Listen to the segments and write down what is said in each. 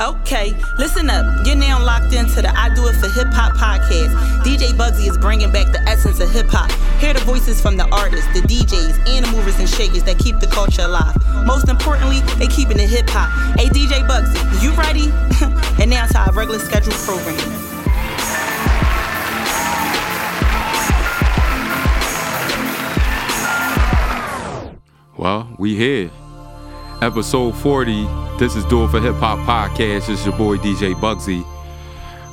Okay, listen up. You're now locked into the I Do It for Hip Hop podcast. DJ Bugsy is bringing back the essence of hip hop. Hear the voices from the artists, the DJs, and the movers and shakers that keep the culture alive. Most importantly, they keeping it hip hop. Hey, DJ Bugsy, you ready? and now to our regular scheduled program. Well, we here. Episode 40. This is Do It for Hip Hop Podcast. This is your boy DJ Bugsy.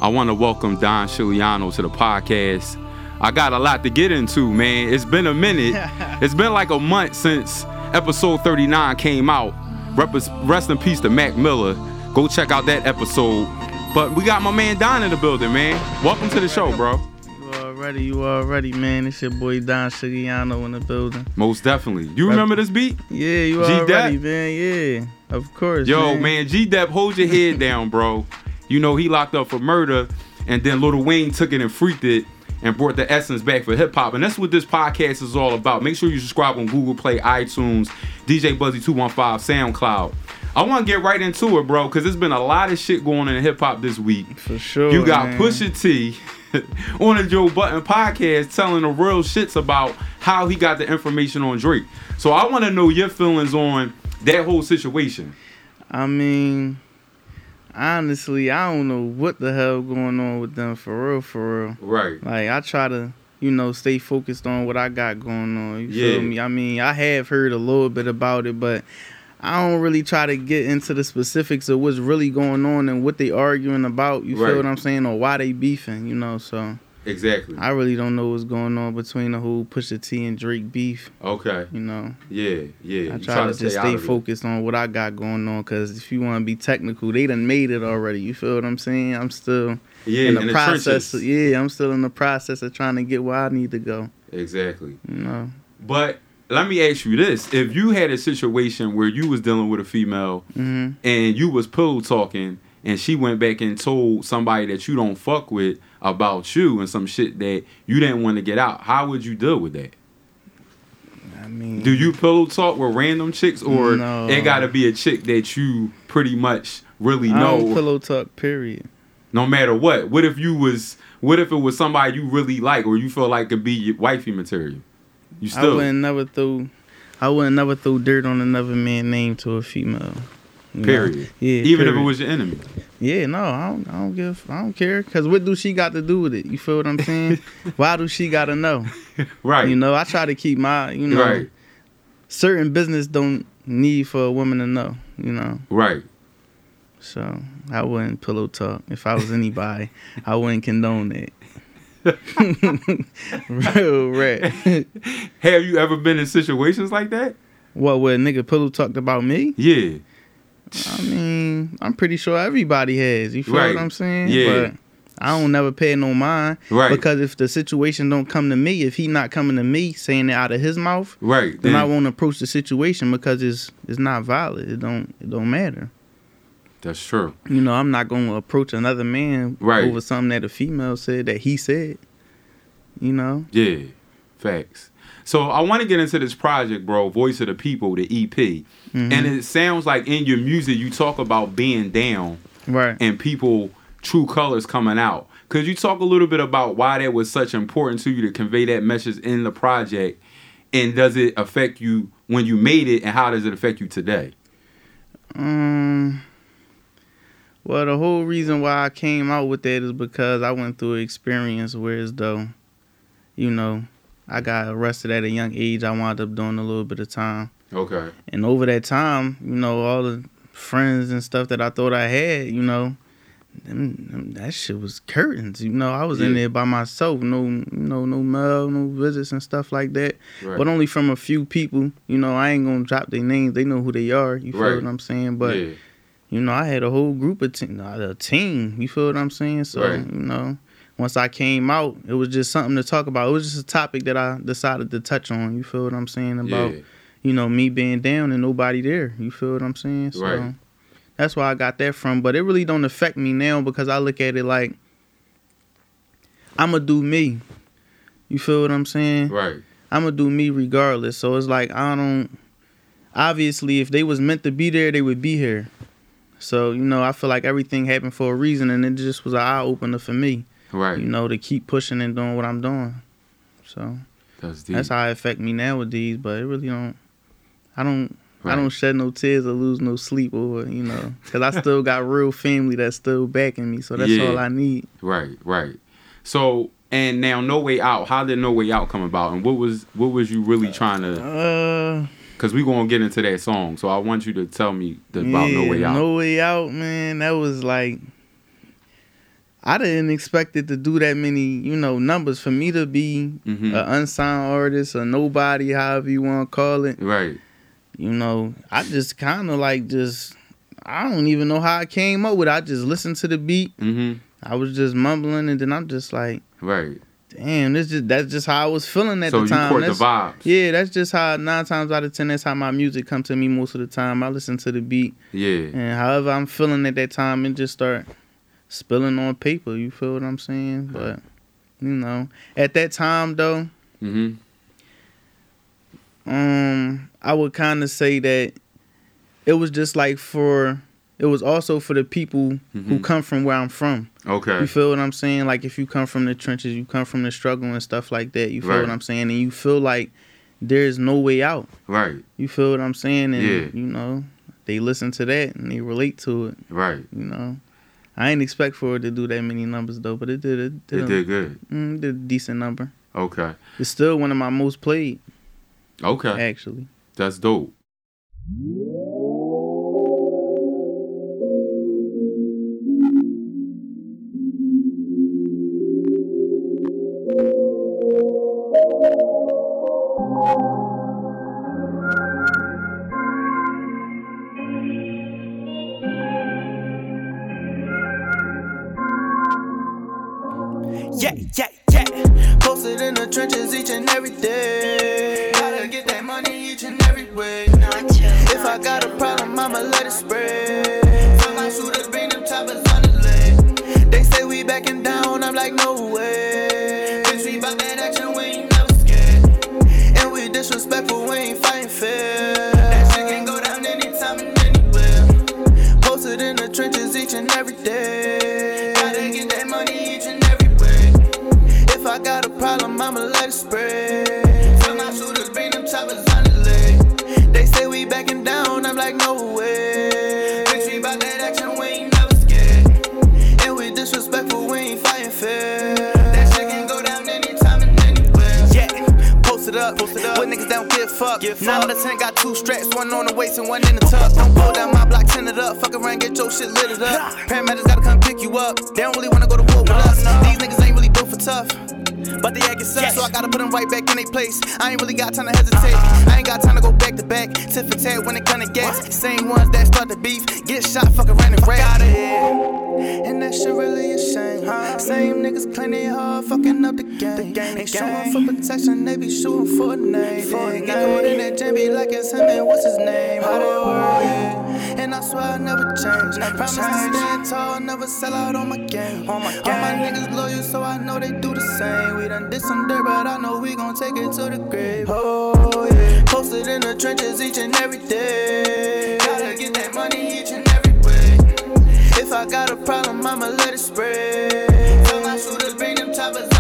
I want to welcome Don Chiliano to the podcast. I got a lot to get into, man. It's been a minute. it's been like a month since episode 39 came out. Rest in peace to Mac Miller. Go check out that episode. But we got my man Don in the building, man. Welcome to the show, bro. You already, you already, man. It's your boy Don Chiliano in the building. Most definitely. You remember this beat? Yeah, you G-Dep? already, man. Yeah, of course. Yo, man, G Dep, hold your head down, bro. You know he locked up for murder, and then Lil Wayne took it and freaked it and brought the essence back for hip hop. And that's what this podcast is all about. Make sure you subscribe on Google Play, iTunes, DJ Bugsy 215, SoundCloud. I want to get right into it, bro, because there's been a lot of shit going on in hip hop this week. For sure. You got man. Pusha T on the Joe Budden podcast telling the real shits about how he got the information on Drake. So I want to know your feelings on that whole situation. I mean, honestly, I don't know what the hell going on with them for real, for real. Right. Like I try to, you know, stay focused on what I got going on. You Yeah. feel me? I mean, I have heard a little bit about it, but I don't really try to get into the specifics of what's really going on and what they arguing about. You Right. feel what I'm saying, or why they beefing. You know, so Exactly. I really don't know what's going on between the whole Pusha T and Drake beef. Okay. You know, Yeah. Yeah. I You try to just out stay focused on what I got going on. Cause if you want to be technical, they done made it already. You feel what I'm saying? I'm still Yeah. in the in process. trenches. yeah, I'm still in the process of trying to get where I need to go. Exactly. You know. But let me ask you this: If you had a situation where you was dealing with a female hmm and you was pillow talking, and she went back and told somebody that you don't fuck with about you and some shit that you didn't want to get out, how would you deal with that? I mean, Do you pillow talk with random chicks, or No. it got to be a chick that you pretty much really I know? don't pillow talk. Period. no matter what. What if you was? What if it was somebody you really like, or you feel like could be your wifey material? You I wouldn't never throw. I wouldn't never throw dirt on another man's name to a female. You know? period. Yeah. Even if it was your enemy. Yeah, no, I don't. I don't give. I don't care. Cause what do she got to do with it? You feel what I'm saying? Why do she got to know? Right. You know, I try to keep my. You know, right. certain business don't need for a woman to know. You know, Right. so I wouldn't pillow talk. If I was anybody, I wouldn't condone it. Real rat. Have you ever been in situations like that? what? Where nigga pillow talked about me? Yeah. I mean, I'm pretty sure everybody has. You feel Right. what I'm saying? Yeah. But I don't never pay no mind. Right. Because if the situation don't come to me, if he not coming to me saying it out of his mouth, Right. then I won't approach the situation because it's it's not valid. It don't it don't matter. That's true. You know, I'm not gonna approach another man Right. over something that a female said that he said. You know? Yeah. Facts. So I want to get into this project, bro. Voice of the People, the EP, Mhm. and it sounds like in your music you talk about being down right. and people true colors coming out. Could you talk a little bit about why that was such important to you to convey that message in the project, and does it affect you when you made it, and how does it affect you today? Um. Well, the whole reason why I came out with that is because I went through an experience where as though, you know, I got arrested at a young age. I wound up doing a little bit of time, Okay. and over that time, you know, all the friends and stuff that I thought I had, you know, them, them- that shit was curtains. You know, I was in there by myself, no, you know, no mail, no visits and stuff like that Right. but only from a few people. You know, I ain't gonna drop their names. They know who they are. You feel what I'm saying? But yeah. You know, I had a whole group of team, a team. You feel what I'm saying? So Right. you know, once I came out, it was just something to talk about. It was just a topic that I decided to touch on. You feel what I'm saying about yeah. you know me being down and nobody there. You feel what I'm saying? So Right. that's where I got that from. But it really don't affect me now because I look at it like I'ma do me. You feel what I'm saying? Right. I'm gonna do me regardless. So it's like I don't. Obviously, if they was meant to be there, they would be here. So you know, I feel like everything happened for a reason, and it just was an eye opener for me. Right. You know, to keep pushing and doing what I'm doing. So that's deep. that's how it affect me nowadays. But it really don't. I don't. Right. I don't shed no tears or lose no sleep over you know, because I still got real family that's still backing me. So that's Yeah. all I need. Right, right. So and now No Way Out. How did No Way Out come about? And what was what was you really trying to? Uh, Because we gonna get into that song. So I want you to tell me the, about No Way Out. No way out, man. That was like. I didn't expect it to do that many, you know, numbers for me to be Mhm. an unsigned artist or nobody, however you want to call it. Right. you know, I just kind of like just I don't even know how I came up with it. I just listened to the beat. Mm-hmm. I was just mumbling, and then I'm just like, Right. Damn, this just that's just how I was feeling at so the you time. caught the vibes. Yeah, that's just how nine times out of ten that's how my music come to me most of the time. I listen to the beat, Yeah. and however I'm feeling at that time, it just start spilling on paper. You feel what I'm saying? But you know, at that time though, Mm-hmm. um, I would kind of say that it was just like for it was also for the people who Mhm. come from where I'm from. Okay. You feel what I'm saying? Like if you come from the trenches, you come from the struggle and stuff like that. You feel Right. what I'm saying? And you feel like there's no way out. Right. You feel what I'm saying? And Yeah. you know, they listen to that and they relate to it. Right. You know, I ain't expect for it to do that many numbers though, but it did. It did, It a, did good. Mm, it did a decent number. Okay. It's still one of my most played, Okay. actually. That's dope. Let it spread. My shooters bring them choppers on the leg. They say we backing down, I'm like, no way. Bitch, we bout that action, we ain't never scared. And we disrespectful, we ain't fighting fair. Niggas don't give fuck. Nine out of ten got two straps, one on the waist and one in the tuck. Don't go down my block, tin it up. Fuck around, get your shit lit up. Paramedics gotta come pick you up. They don't really wanna go to war with us. These niggas ain't really built for tough. But they acting sus, so I gotta put them right back in their place. I ain't really got time to hesitate. Uh-huh. I ain't got time to go back to back. Tit for tat when it come to gas. Same ones that start the beef, get shot, fuck around and rap. Fucking up the game. Ain't showing for protection, they be shooting for a name. Get caught in that jam, be like it's him and what's his name? How they work, yeah. And I swear I never change. Promise to stand tall, never sell out on my game. All my niggas loyal, so I know they do the same. We done did some dirt, but I know we gon' take it to the grave. Oh yeah. Posted in the trenches each and every day. Gotta get that money each and every way. If I got a problem, I'ma let it spread. Tell my shooters bring them choppers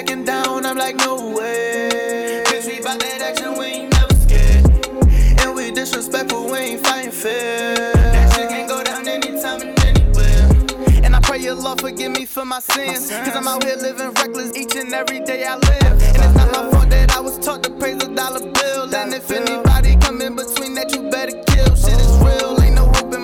backing down, I'm like, no way. Bitch, we bout that action, we ain't never scared. And we disrespectful, we ain't fighting fair. That shit can go down anytime and anywhere. And I pray your Lord forgive me for my sins. Cause I'm out here living reckless each and every day I live. And it's not my fault that I was taught to praise a dollar bill. And if anybody come in between that, you better kill. Shit is real,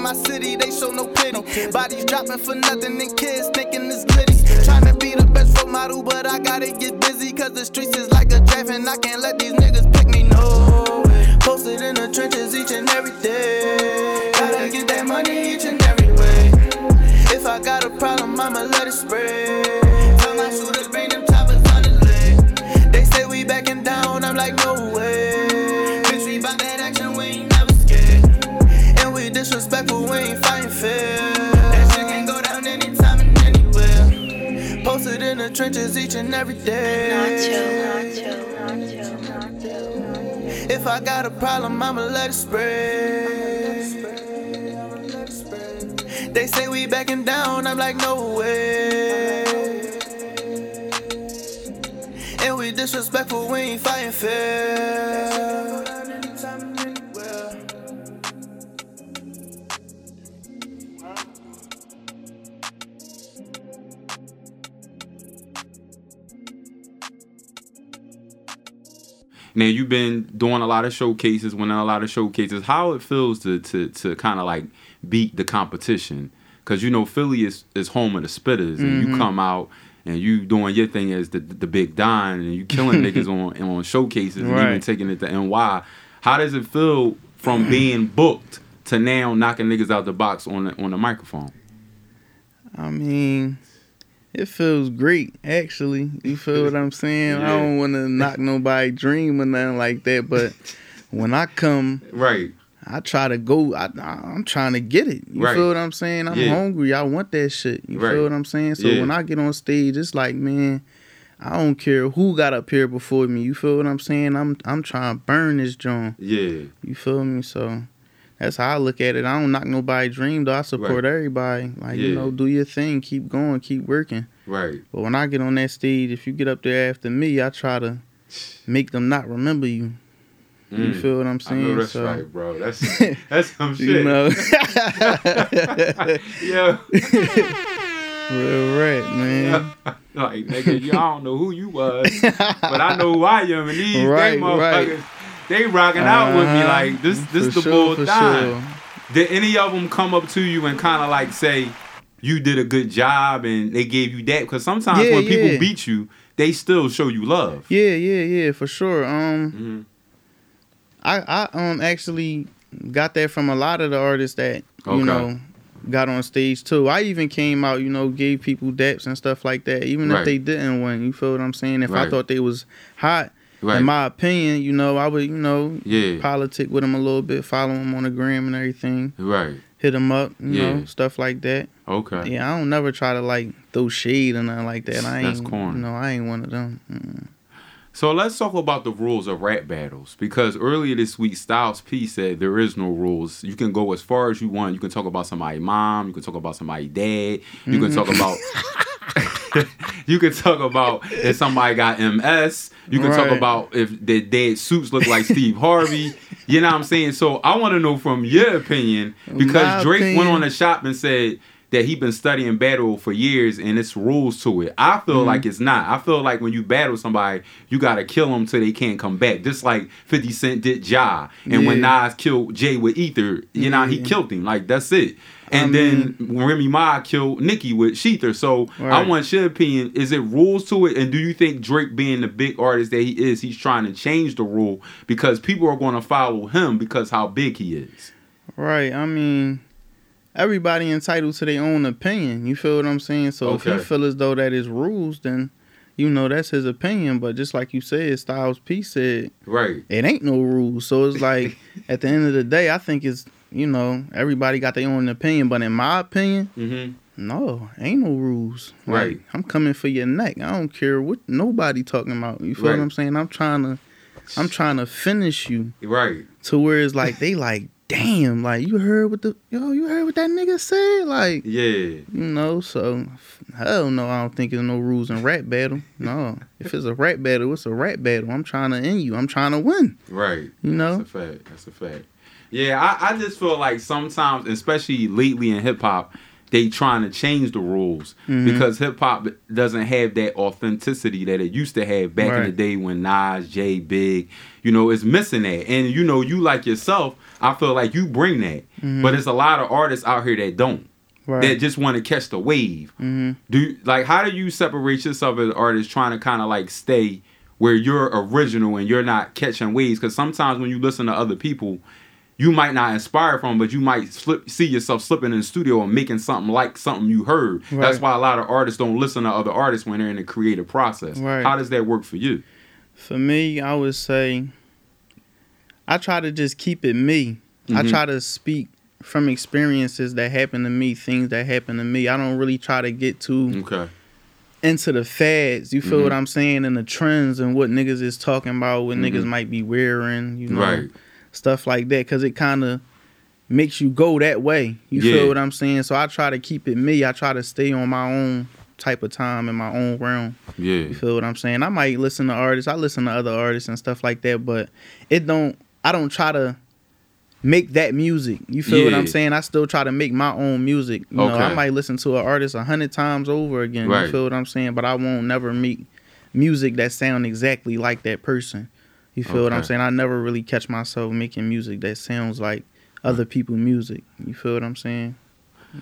my city, they show no pity. Bodies dropping for nothing and kids thinking it's glitty. Trying to be the best role model, but I gotta get busy. Cause the streets is like a draft and I can't let these niggas pick me, no. Posted in the trenches each and every day. Gotta get that money each and every way. If I got a problem, I'ma let it spread. Tell my shooters bring them choppers on the leg. They say we backing down, I'm like, no way. Disrespectful, we ain't fighting fair. That shit can go down anytime and anywhere. Posted in the trenches each and every day. If I got a problem, I'ma let it spread. They say we backing down, I'm like, no way. And we disrespectful, we ain't fighting fair. Now you've been doing a lot of showcases, winning a lot of showcases. How it feels to to to kind of like beat the competition? Because you know Philly is is home of the spitters, and Mm-hmm. you come out and you doing your thing as the the big Don, and you killing niggas on on showcases, and even taking it to NY. How does it feel from being booked to now knocking niggas out the box on the on the microphone? I mean, it feels great, actually. You feel what I'm saying? Yeah. I don't want to knock nobody dream or nothing like that, but when I come, Right. I try to go. I, I'm trying to get it. You Right. feel what I'm saying? I'm Yeah. hungry. I want that shit. You Right. feel what I'm saying? So Yeah. when I get on stage, it's like, man, I don't care who got up here before me. You feel what I'm saying? I'm I'm trying to burn this joint. Yeah. You feel me? So that's how I look at it. I don't knock nobody dream though. I support Right. everybody. Like Yeah. you know, do your thing, keep going, keep working. Right. But when I get on that stage, if you get up there after me, I try to make them not remember you. You Mm. feel what I'm I saying? know that's so, right, bro. That's that's some shit. You know, yeah. real right, man. like nigga, y'all don't know who you was, but I know who I am, and these Right, motherfuckers, right. They rocking out with me Uh-huh. like this. This For the sure, bull dime. sure. Did any of them come up to you and kind of like say you did a good job and they gave you that? Because sometimes Yeah, when people beat you, they still show you love. Yeah, yeah, yeah, for sure. Um, hmm I I um actually got that from a lot of the artists that you know got on stage too. I even came out, you know, gave people daps and stuff like that, even Right. if they didn't win. You feel what I'm saying? If Right. I thought they was hot, Right. in my opinion, you know, I would, you know, yeah. politic with them a little bit, follow them on the gram and everything, Right. hit them up, you Yeah. know, stuff like that. Okay. Yeah, I don't never try to like throw shade or nothing like that. I ain't, That's corny. you know, I ain't one of them. Mm. So let's talk about the rules of rap battles because earlier this week Styles P said there is no rules. You can go as far as you want. You can talk about somebody's mom. You can talk about somebody's dad. You can talk about. you can talk about if somebody got MS. You can talk about if their dead suits look like Steve Harvey. You know what I'm saying? So I want to know from your opinion because My Drake went on the shop and said that he been studying battle for years and it's rules to it. I feel Mm-hmm. like it's not. I feel like when you battle somebody, you gotta kill them till they can't come back. Just like 50 Cent did Ja. And when Yeah. Nas killed Jay with Ether, you know, he killed him. Like that's it. And I then Remy Ma killed Nicki with Sheether. So I want your opinion. Is it rules to it? And do you think Drake being the big artist that he is, he's trying to change the rule because people are gonna follow him because how big he is? Right. I mean, everybody entitled to their own opinion. You feel what I'm saying? So if Okay. he feel as though that is rules, then you know that's his opinion. But just like you said, Styles P said Right. it ain't no rules. So it's like at the end of the day, I think it's you know everybody got their own opinion. But in my opinion, Mm-hmm. no, ain't no rules. Like, Right. I'm coming for your neck. I don't care what nobody talking about. You feel Right. what I'm saying? I'm trying to, I'm trying to finish you Right. to where it's like they like, damn, like you heard what the yo, you heard what that nigga said, like Yeah. you know. So hell no, I don't think there's no rules in rap battle. No, if it's a rap battle, it's a rap battle. I'm trying to end you. I'm trying to win. Right. You know. That's a fact. That's a fact. Yeah, I, I just feel like sometimes, especially lately in hip hop, they trying to change the rules Mhm. because hip hop doesn't have that authenticity that it used to have back in the day when Nas, Jay, Big, you know, it's missing that. And you know, you like yourself, I feel like you bring that. Mhm. But there's a lot of artists out here that don't. That just want to catch the wave. hmm Do you, like how do you separate yourself as an artist trying to kind of like stay where you're original and you're not catching waves? Because sometimes when you listen to other people, you might not inspire from, but you might slip, see yourself slipping in the studio and making something like something you heard. That's why a lot of artists don't listen to other artists when they're in the creative process. Right. How does that work for you? For me, I would say I try to just keep it me. I Mhm. try to speak from experiences that happen to me, things that happen to me. I don't really try to get too Okay. into the fads. You feel Mhm. what I'm saying? And the trends and what niggas is talking about, what Mhm. niggas might be wearing, you know, Right. Stuff like that. Cause it kind of makes you go that way. You Yeah. feel what I'm saying? So I try to keep it me. I try to stay on my own type of time in my own realm. Yeah. You feel what I'm saying? I might listen to artists. I listen to other artists and stuff like that, but it don't. I don't try to make that music. You feel what I'm saying? I still try to make my own music. You know, I might listen to an artist a hundred times over again. Right. You feel what I'm saying? But I won't never make music that sound exactly like that person. You feel what I'm saying? I never really catch myself making music that sounds like other people's music. You feel what I'm saying?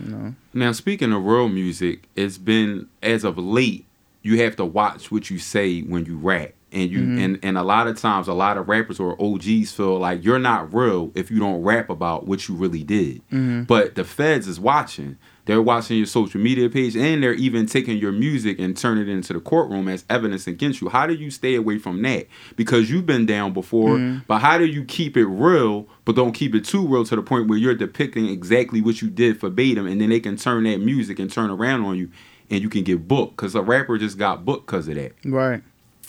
You know. Now, speaking of real music, it's been as of late. You have to watch what you say when you rap, and you Mhm. and and a lot of times, a lot of rappers or OGs feel like you're not real if you don't rap about what you really did. Mhm. But the feds is watching. They're watching your social media page, and they're even taking your music and turning it into the courtroom as evidence against you. How do you stay away from that? Because you've been down before, Mhm. but how do you keep it real, but don't keep it too real to the point where you're depicting exactly what you did verbatim, and then they can turn that music and turn around on you, and you can get booked? Because a rapper just got booked because of that Right.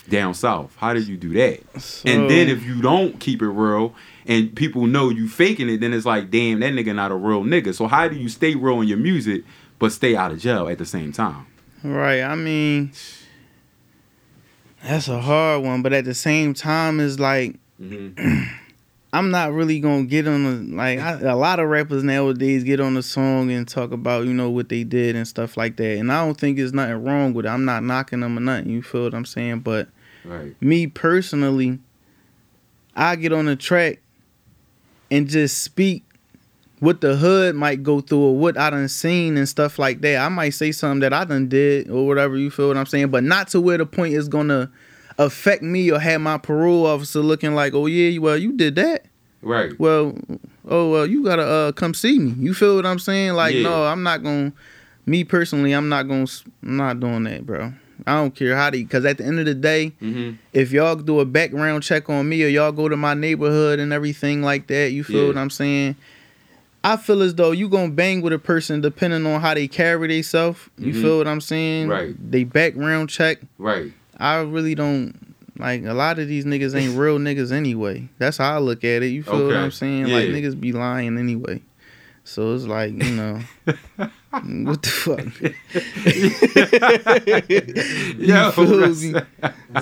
Down south. How do you do that? So, And then if you don't keep it real and people know you faking it, then it's like, damn, that nigga not a real nigga. So how do you stay real in your music but stay out of jail at the same time? Right. I mean, that's a hard one, but at the same time, it's like Mm-hmm. I'm not really gonna get on the like I, a lot of rappers nowadays get on the song and talk about you know what they did and stuff like that, and I don't think there's nothing wrong with it. I'm not knocking them or nothing. You feel what I'm saying? But Right. me personally, I get on the track and just speak what the hood might go through or what I done seen and stuff like that. I might say something that I done did or whatever, you feel what I'm saying? But not to where the point is gonna affect me or have my parole officer looking like, oh yeah, well you did that. Right. Well, oh well, you gotta uh, come see me. You feel what I'm saying? Like, Yeah. no, I'm not gonna. Me personally, I'm not gonna. I'm not doing that, bro. I don't care how they. Cause at the end of the day, Mm-hmm. if y'all do a background check on me or y'all go to my neighborhood and everything like that, you feel Yeah. what I'm saying? I feel as though you gonna bang with a person depending on how they carry themselves. You Mhm. feel what I'm saying? Right. They background check. Right. I really don't like a lot of these niggas ain't real niggas anyway. That's how I look at it. You feel what Okay. I'm saying? Like niggas be lying anyway. So it's like, you know, what the fuck? That's- me?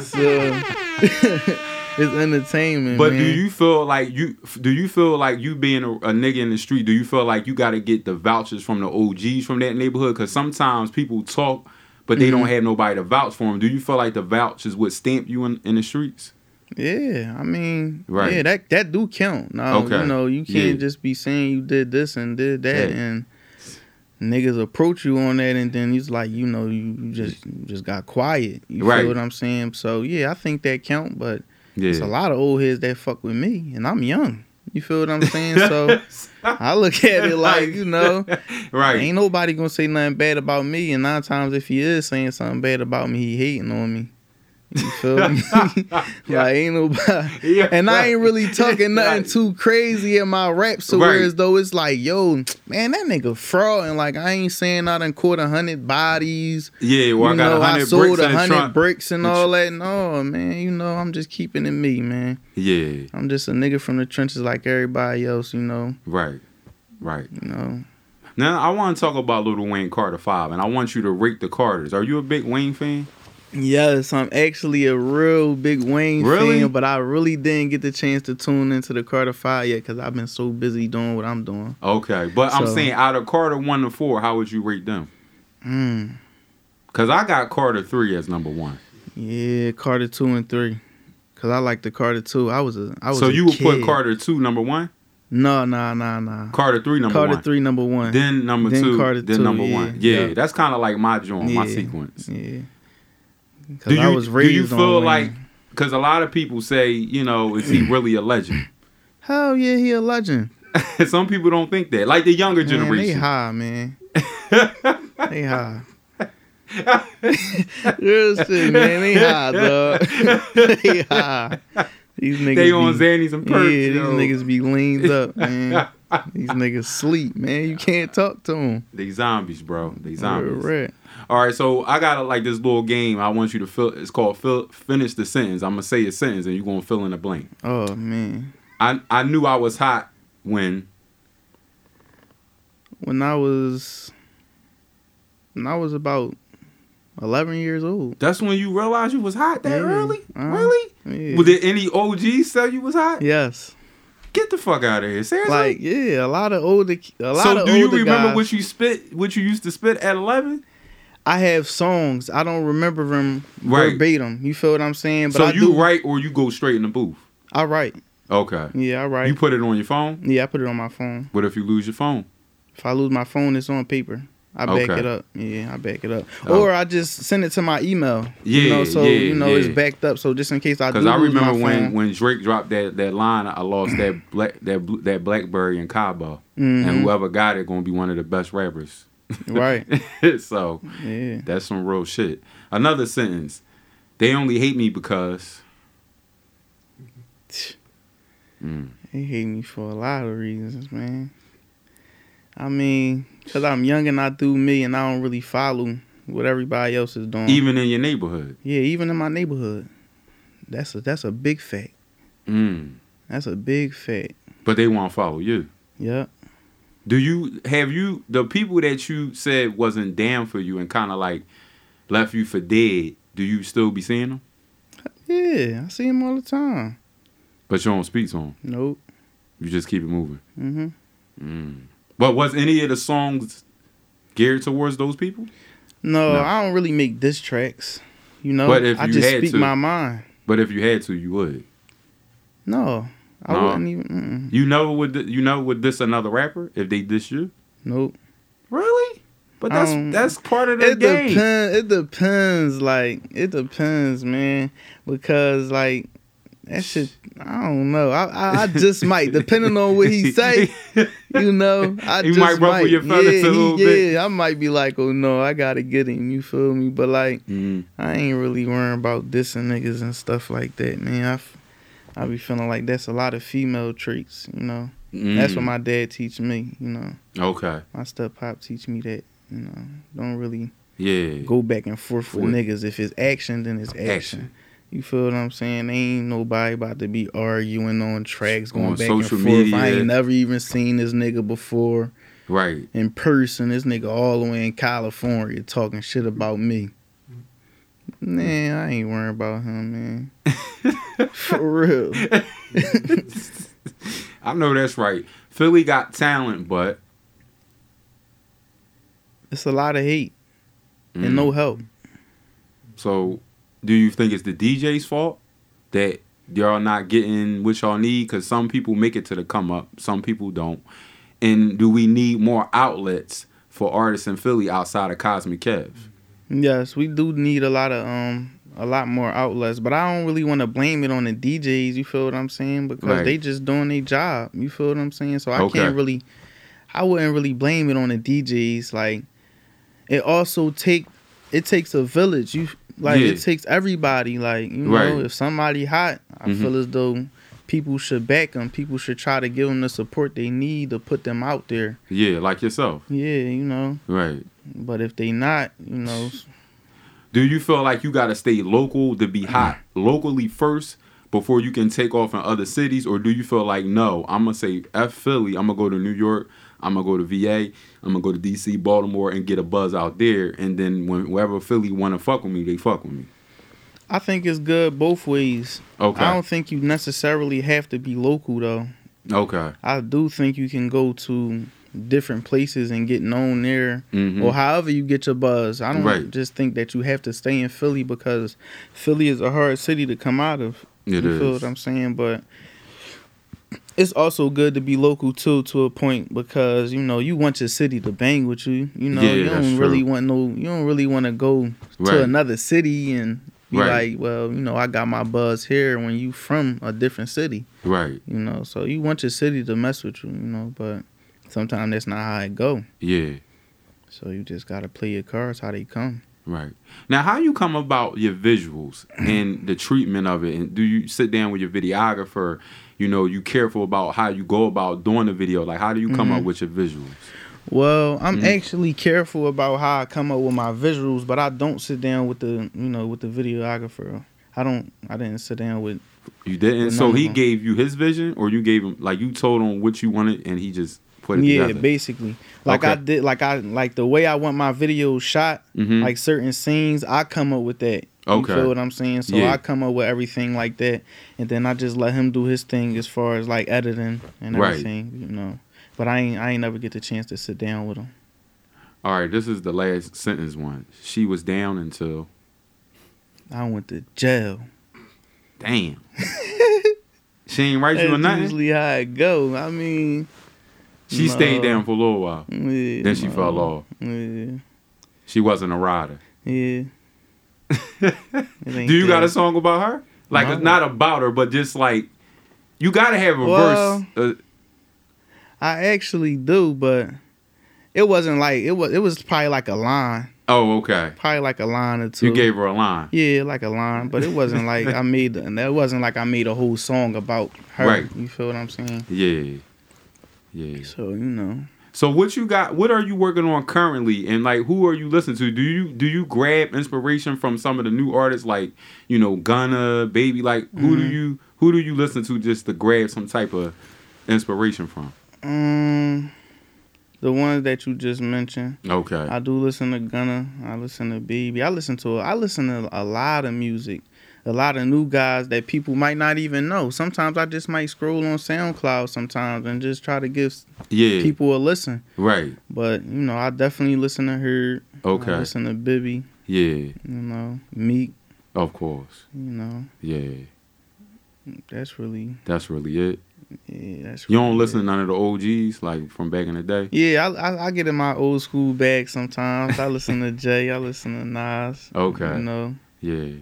So it's entertainment. But man. do you feel like you do you feel like you being a, a nigga in the street? Do you feel like you got to get the vouchers from the OGs from that neighborhood? Because sometimes people talk, but they Mm-hmm. don't have nobody to vouch for them. Do you feel like the vouchers would stamp you in, in the streets? Yeah, I mean, Right. yeah, that that do count. Now, Okay. you know, you can't Yeah. just be saying you did this and did that, Yeah. and niggas approach you on that, and then he's like, you know, you, you just you just got quiet. You Right. feel what I'm saying? So yeah, I think that count, but Yeah. it's a lot of old heads that fuck with me, and I'm young. You feel what I'm saying? So I look at it like, you know, right. ain't nobody gonna say nothing bad about me, and nine times if he is saying something bad about me, he hating on me. You feel me? like ain't nobody. Yeah. And I ain't really talking nothing Right. too crazy in my raps, so Right. whereas though it's like, yo, man, that nigga fraud, and like I ain't saying I done caught a hundred bodies. Yeah, well, I you got know, a I hundred sold a hundred bricks and all that. No, man, you know, I'm just keeping it me, man. Yeah, I'm just a nigga from the trenches like everybody else, you know. right, right. You know. Now I want to talk about Little Wayne Carter Five, and I want you to rate the Carters. Are you a big Wayne fan? Yes, I'm actually a real big Wayne Really? fan, but I really didn't get the chance to tune into the Carter Five yet because I've been so busy doing what I'm doing. Okay, but I'm saying out of Carter one to four, how would you rate them? Mm. Cause I got Carter three as number one. Yeah, Carter two and three, cause I like the Carter two. I was a, I was. So you would put. Carter two number one, No, no, no, no. Carter three number 1. Carter three number one. then number Then two, Carter then two, number yeah, one. Yeah, yeah. that's kind of like my joint, my sequence. Yeah. Do you do you feel like? Because a lot of people say, you know, is he really a legend? Hell yeah, he a legend. Some people don't think that. Like the younger Man, they generation. high, man. they high. Real shit, man. They high, dog. they high. These niggas They on be, Xannies and Yeah, these yo. niggas be leaned up, man. these niggas sleep, man. You can't talk to them. They zombies, bro. They zombies. Right. All right, so I got like this little game. I want you to fill. It's called fill, finish the sentence. I'm gonna say a sentence, and you're gonna fill in the blank. Oh man. I I knew I was hot when when I was when I was about eleven years old. That's when you realized you was hot that Yeah. early? Uh-huh. Really? Yeah. Was there any OGs tell you was hot? Yes. Get the fuck out of here. Seriously? Like yeah, a lot of older a lot so do you remember guys. what you spit what you used to spit at 11? I have songs. I don't remember them Right. verbatim. You feel what I'm saying? But so I you do, write or you go straight in the booth? I write. Okay. Yeah, I write. You put it on your phone? yeah, I put it on my phone. What if you lose your phone? If I lose my phone, it's on paper. I back Okay. it up. Yeah, I back it up. Oh. Or I just send it to my email. Yeah, you know, so yeah, you know it's backed up. So just in case I do Because I remember when, phone, when Drake dropped that, that line, I lost that black that that BlackBerry in Cabo, Mhm. and whoever got it gonna be one of the best rappers. right? so Yeah, that's some real shit. Another sentence: They only hate me because. Mm. they hate me for a lot of reasons, man. I mean, cause I'm young and I do me, and I don't really follow what everybody else is doing. Even in your neighborhood. yeah, even in my neighborhood, that's a that's a big fact. Mm. That's a big fact. But they won't follow you. Yep. Do you have you the people that you said wasn't down for you and kind of like left you for dead? Do you still be seeing them? Yeah, I see him all the time. But you don't speak to them. Nope. You just keep it moving. hmm Mm. But was any of the songs geared towards those people? No, No. I don't really make diss tracks. You know, But if I you just had speak to- my mind. But if you had to, you would. No, I No. wouldn't even. Mm-mm. You know would. You never would diss another rapper if they diss you. Nope. Really? But that's Um, that's part of the It game. depends. It depends. Like it depends, man. Because like that shit. I don't know. I I, I just might, depending on what he say. You know, I just might ruffle your feathers yeah, a little he, bit. Yeah, I might be like, oh no, I gotta get him. You feel me? But like, Mm. I ain't really worrying about dissing niggas and stuff like that, man. I, I be feeling like that's a lot of female traits, you know. That's what Mm. my dad teach me, you know. Okay. My step pop teach me that, you know. Don't really Yeah. go back and forth with Forth. niggas. If it's action, then it's action. Action. You feel what I'm saying? Ain't nobody about to be arguing on tracks, going On back and forth. I ain't never even seen this nigga before Right. in person. This nigga all the way in California talking shit about me. Man, I ain't worrying about him, man. For real. I know that's right. Philly got talent, but It's a lot of hate Mm. and no help. So, do you think it's the DJ's fault that y'all not getting what y'all need? Because some people make it to the come up, some people don't. And do we need more outlets for artists in Philly outside of Cosmic Kev? Yes, we do need a lot of um a lot more outlets, but I don't really want to blame it on the DJs. You feel what I'm saying? Because Right. they just doing their job. You feel what I'm saying? So I Okay. can't really, I wouldn't really blame it on the DJs. Like, it also take it takes a village. You like Yeah. it takes everybody. Like you know, Right. if somebody hot, I Mhm. feel as though people should back them. People should try to give them the support they need to put them out there. Yeah, like yourself. Yeah, you know. Right. But if they not, you know, Do you feel like you got to stay local to be hot locally first before you can take off in other cities? Or do you feel like, no, I'm going to say F Philly, I'm going to go to New York, I'm going to go to VA, I'm going to go to DC, Baltimore, and get a buzz out there. And then when, wherever Philly want to fuck with me, they fuck with me. I think it's good both ways. Okay. I don't think you necessarily have to be local though. Okay. I do think you can go to different places and get known there Mhm. or however you get your buzz. I don't Right. just think that you have to stay in Philly because Philly is a hard city to come out of. It you feel is. what I'm saying? But it's also good to be local too to a point because you know you want your city to bang with you. You know, Yeah, you don't really true. want no you don't really want to go Right. to another city and be Right. like, well, you know, I got my buzz here when you from a different city, Right. you know. So you want your city to mess with you, you know, but sometimes that's not how it go. Yeah. So you just gotta play your cards how they come. Right. Now, how you come about your visuals and the treatment of it? And do you sit down with your videographer? You know, you careful about how you go about doing the video. Like, how do you come Mm-hmm. up with your visuals? Well, I'm Mhm. actually careful about how I come up with my visuals, but I don't sit down with the you know with the videographer. I don't. I didn't sit down with. You didn't. Well, so he gave you his vision, or you gave him like you told him what you wanted, and he just put it yeah, together. basically. Like I did, like I like the way I want my videos shot, Mhm. like certain scenes, I come up with that. Okay. You feel what I'm saying? So Yeah. I come up with everything like that, and then I just let him do his thing as far as like editing and Right. everything, you know. But I ain't, I ain't never get the chance to sit down with him. All right, this is the last sentence one. She was down until I went to jail. damn. she ain't write you or That's nothing. usually how it go. I mean, She stayed down for a little while. yeah, Then she no. fell off. Yeah, She wasn't a rider. yeah. Do you got a song about her? Like No. it's not about her, but just like you gotta have a Well- verse. Uh, I actually do, but it wasn't like it was. It was probably like a line, oh, okay. probably like a line or two. You gave her a line. yeah, like a line, but it wasn't like I made. And it wasn't like I made a whole song about her. Right. You feel what I'm saying? Yeah. Yeah. So you know, So what you got? What are you working on currently? And like, who are you listening to? Do you do you grab inspiration from some of the new artists, like you know Gunna, Baby? Like, who do Mhm. you who do you listen to just to grab some type of inspiration from? Um, the ones that you just mentioned. Okay. I do listen to Gunna. I listen to Baby. I listen to I listen to a lot of music. A lot of new guys that people might not even know. Sometimes I just might scroll on SoundCloud sometimes and just try to give yeah. people a listen. right. But you know, I definitely listen to her. I Okay. listen to Bibby. Yeah. You know, Meek. Of course. You know, Yeah. that's really That's really it. Yeah. That's You don't listen to none of the OGs like from back in the day. Yeah, I, I I get in my old school bag sometimes. I listen to Jay. I listen to Nas. Okay. You know. Yeah.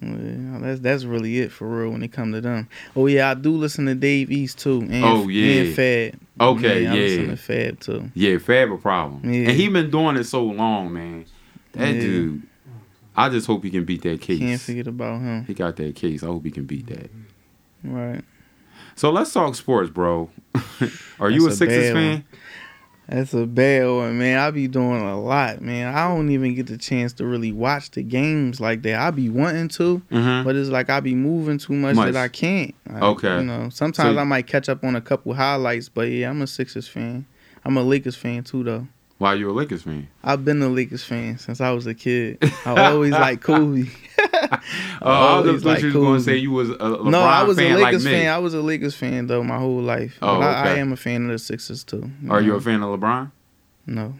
Yeah, that's that's really it for real when it come to them. Oh yeah, I do listen to Dave East too. And, Oh, yeah. and Fab. Okay. yeah, I listen to Fab too. Yeah. Fab a problem. Yeah. And he been doing it so long, man. That Yeah. dude. I just hope he can beat that case. Can't forget about him. He got that case. I hope he can beat that. Right. So let's talk sports, bro. Are you a a Sixers fan? one. That's a bad one, man. I be doing a lot, man. I don't even get the chance to really watch the games like that. I be wanting to, Mm-hmm. but it's like I be moving too much, Much. that I can't. Like, Okay. You know, sometimes So- I might catch up on a couple highlights, but yeah, I'm a Sixers fan. I'm a Lakers fan too, though. Why you a Lakers fan? I've been a Lakers fan since I was a kid. I always like Kobe. Oh, I was always just uh, thought like you was gonna say you was a LeBron no, I was a Lakers like fan. I was a Lakers fan though my whole life. Oh, but I, I am a fan of the Sixers too. Are you a fan of LeBron? No.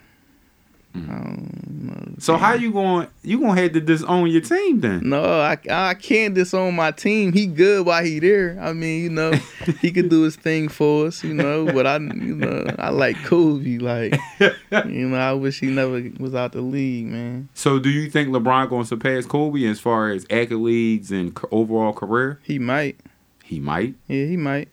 Know. So how you going? You gonna have to disown your team then? No, I I can't disown my team. He good while he there. I mean, you know, he could do his thing for us, you know. But I, you know, I like Kobe. Like, you know, I wish he never was out the league, man. So do you think LeBron gonna surpass Kobe as far as accolades and overall career? He might. He might. Yeah, he might.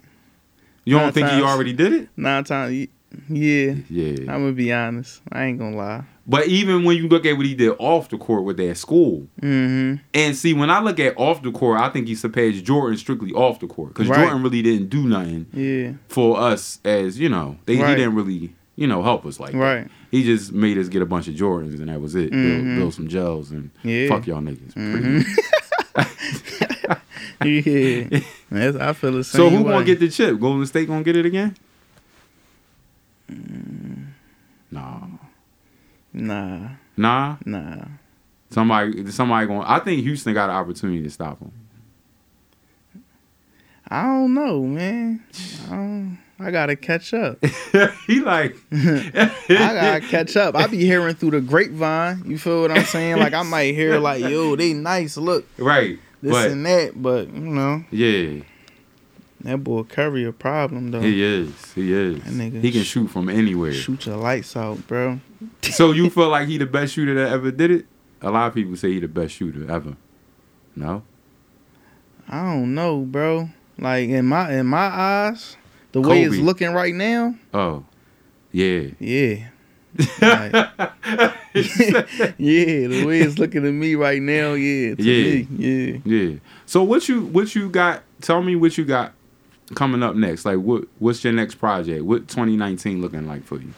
You don't think he already did it? Nine times. Yeah, Yeah. I'm gonna be honest. I ain't gonna lie. But even when you look at what he did off the court with that school, Mm-hmm. and see when I look at off the court, I think he surpassed Jordan strictly off the court because Right. Jordan really didn't do nothing Yeah. for us as you know. They he didn't really you know help us like that. Right. He just made us get a bunch of Jordans and that was it. Build, Mhm. build some gels and Yeah. fuck y'all niggas. Mhm. yeah. That's, I feel the same. So who way. gonna get the chip? Golden State gonna get it again? Mm. Nah, Nah, nah. nah. Somebody, somebody going. I think Houston got an opportunity to stop him. I don't know, man. I, don't, I gotta catch up. he like, I gotta catch up. I be hearing through the grapevine. You feel what I'm saying? Like I might hear like, yo, they nice. Look, right, this but and that. But you know, yeah, that boy Curry a problem though. he is. He is. That nigga He can sh- shoot from anywhere. Shoot your lights out, bro. So you feel like he the best shooter that ever did it? A lot of people say he the best shooter ever. No. I don't know, bro. Like in my in my eyes, the way it's looking right now, Oh, yeah. yeah. Like, yeah, the way it's looking at me right now, yeah, to Yeah. me, yeah. Yeah. So what you what you got? Tell me what you got coming up next. Like what what's your next project? What 2019 looking like for you?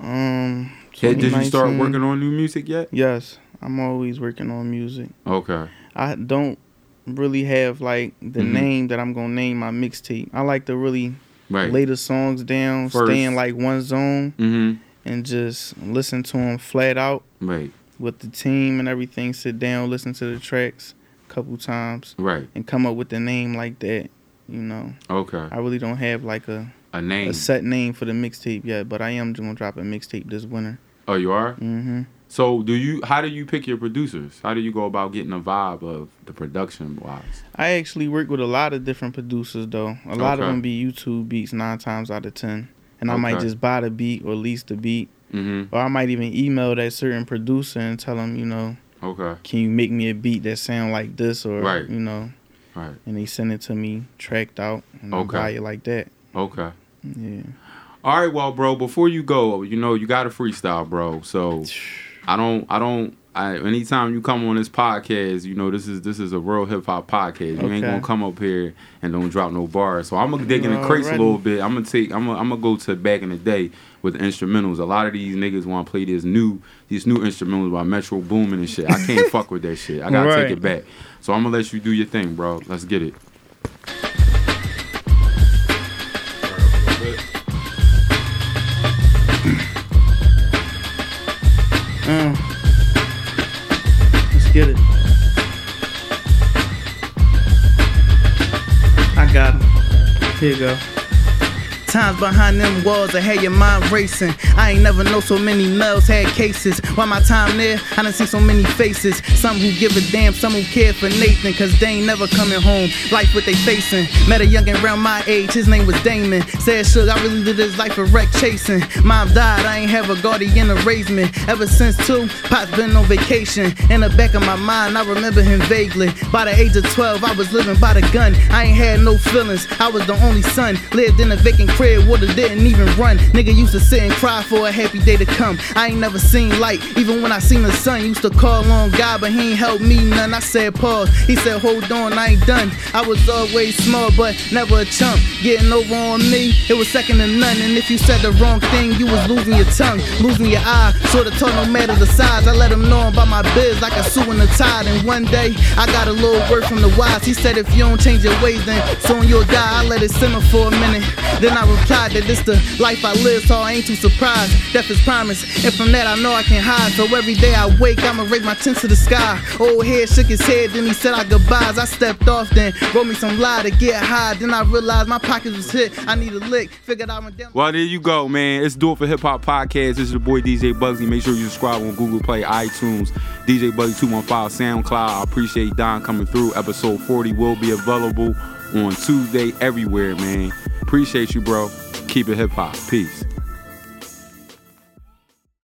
Um, Did did you start working on new music yet? Yes, I'm always working on music. Okay. I don't really have like the Mhm. name that I'm gonna name my mixtape. I like to really Right. lay the songs down, First. stay in like one zone, Mm-hmm. and just listen to them flat out Right. with the team and everything. Sit down, listen to the tracks a couple times, Right. and come up with the name like that. You know, Okay. I really don't have like a, A name. a set name for the mixtape yet, but I am gonna drop a mixtape this winter. oh, you are. Mm-hmm. So do you? How do you pick your producers? How do you go about getting a vibe of the production wise? I actually work with a lot of different producers though. A lot of them be YouTube beats nine times out of ten, and I might just buy the beat or lease the beat, Mm-hmm. or I might even email that certain producer and tell them, you know, Okay. can you make me a beat that sound like this or Right. you know, Right. and they sent it to me tracked out and I Okay. buy it like that. Okay. Yeah. All right, well, bro. Before you go, you know you got to freestyle, bro. So I don't, I don't. I, anytime you come on this podcast, you know this is this is a real hip hop podcast. You ain't gonna come up here and don't drop no bars. So I'm gonna dig in the crates a little bit. I'm gonna take. I'm gonna, I'm gonna go to back in the day with instrumentals. A lot of these niggas want to play this new these new instrumentals by Metro Boomin and shit. I can't fuck with that shit. I gotta take it back. So I'm gonna let you do your thing, bro. Let's get it. Here you go. Times behind them walls, I had your mind racing. I ain't never know so many males had cases. While my time there, I done seen so many faces. Some who give a damn, some who care for Nathan, cause they ain't never coming home. Life what they facing. Met a youngin' around my age, his name was Damon. Said, Suge, I really lived his life a wreck chasing. Mom died, I ain't have a guardian to raise me. Ever since two, Pop's been on vacation. In the back of my mind, I remember him vaguely. By the age of 12, I was living by the gun. I ain't had no feelings, I was the only son. Lived in a vacant crib, water didn't even run. Nigga used to sit and cry for a happy day to come. I ain't never seen light, even when I seen the sun. Used to call on God, but he ain't helped me none. I said pause, he said hold on, I ain't done. I was always small, but never a chump. Getting over on me, it was second to none. And if you said the wrong thing, you was losing your tongue, losing your eye. Sorta told no matter the size. I let him know about my biz like a sewer in the tide. And one day, I got a little word from the wise. He said if you don't change your ways, then soon you'll die. I let it simmer for a minute. Then I replied that this the life I live, so I ain't too surprised. Death is promised, and from that I know I can hide. So every day I wake, I'ma raise my chin to the sky. Old head shook his head, then he said our goodbyes. I stepped off, then wrote me some lie to get high. Then I realized my pockets was hit. I need a lick. Figured I went down. Well, there you go, man. It's Do It for Hip Hop Podcast. This is your boy DJ Bugsy. Make sure you subscribe on Google Play, iTunes, DJ Bugsy 215, SoundCloud. I appreciate Don coming through. Episode 40 will be available on Tuesday everywhere, man. Appreciate you, bro. Keep it hip hop. Peace.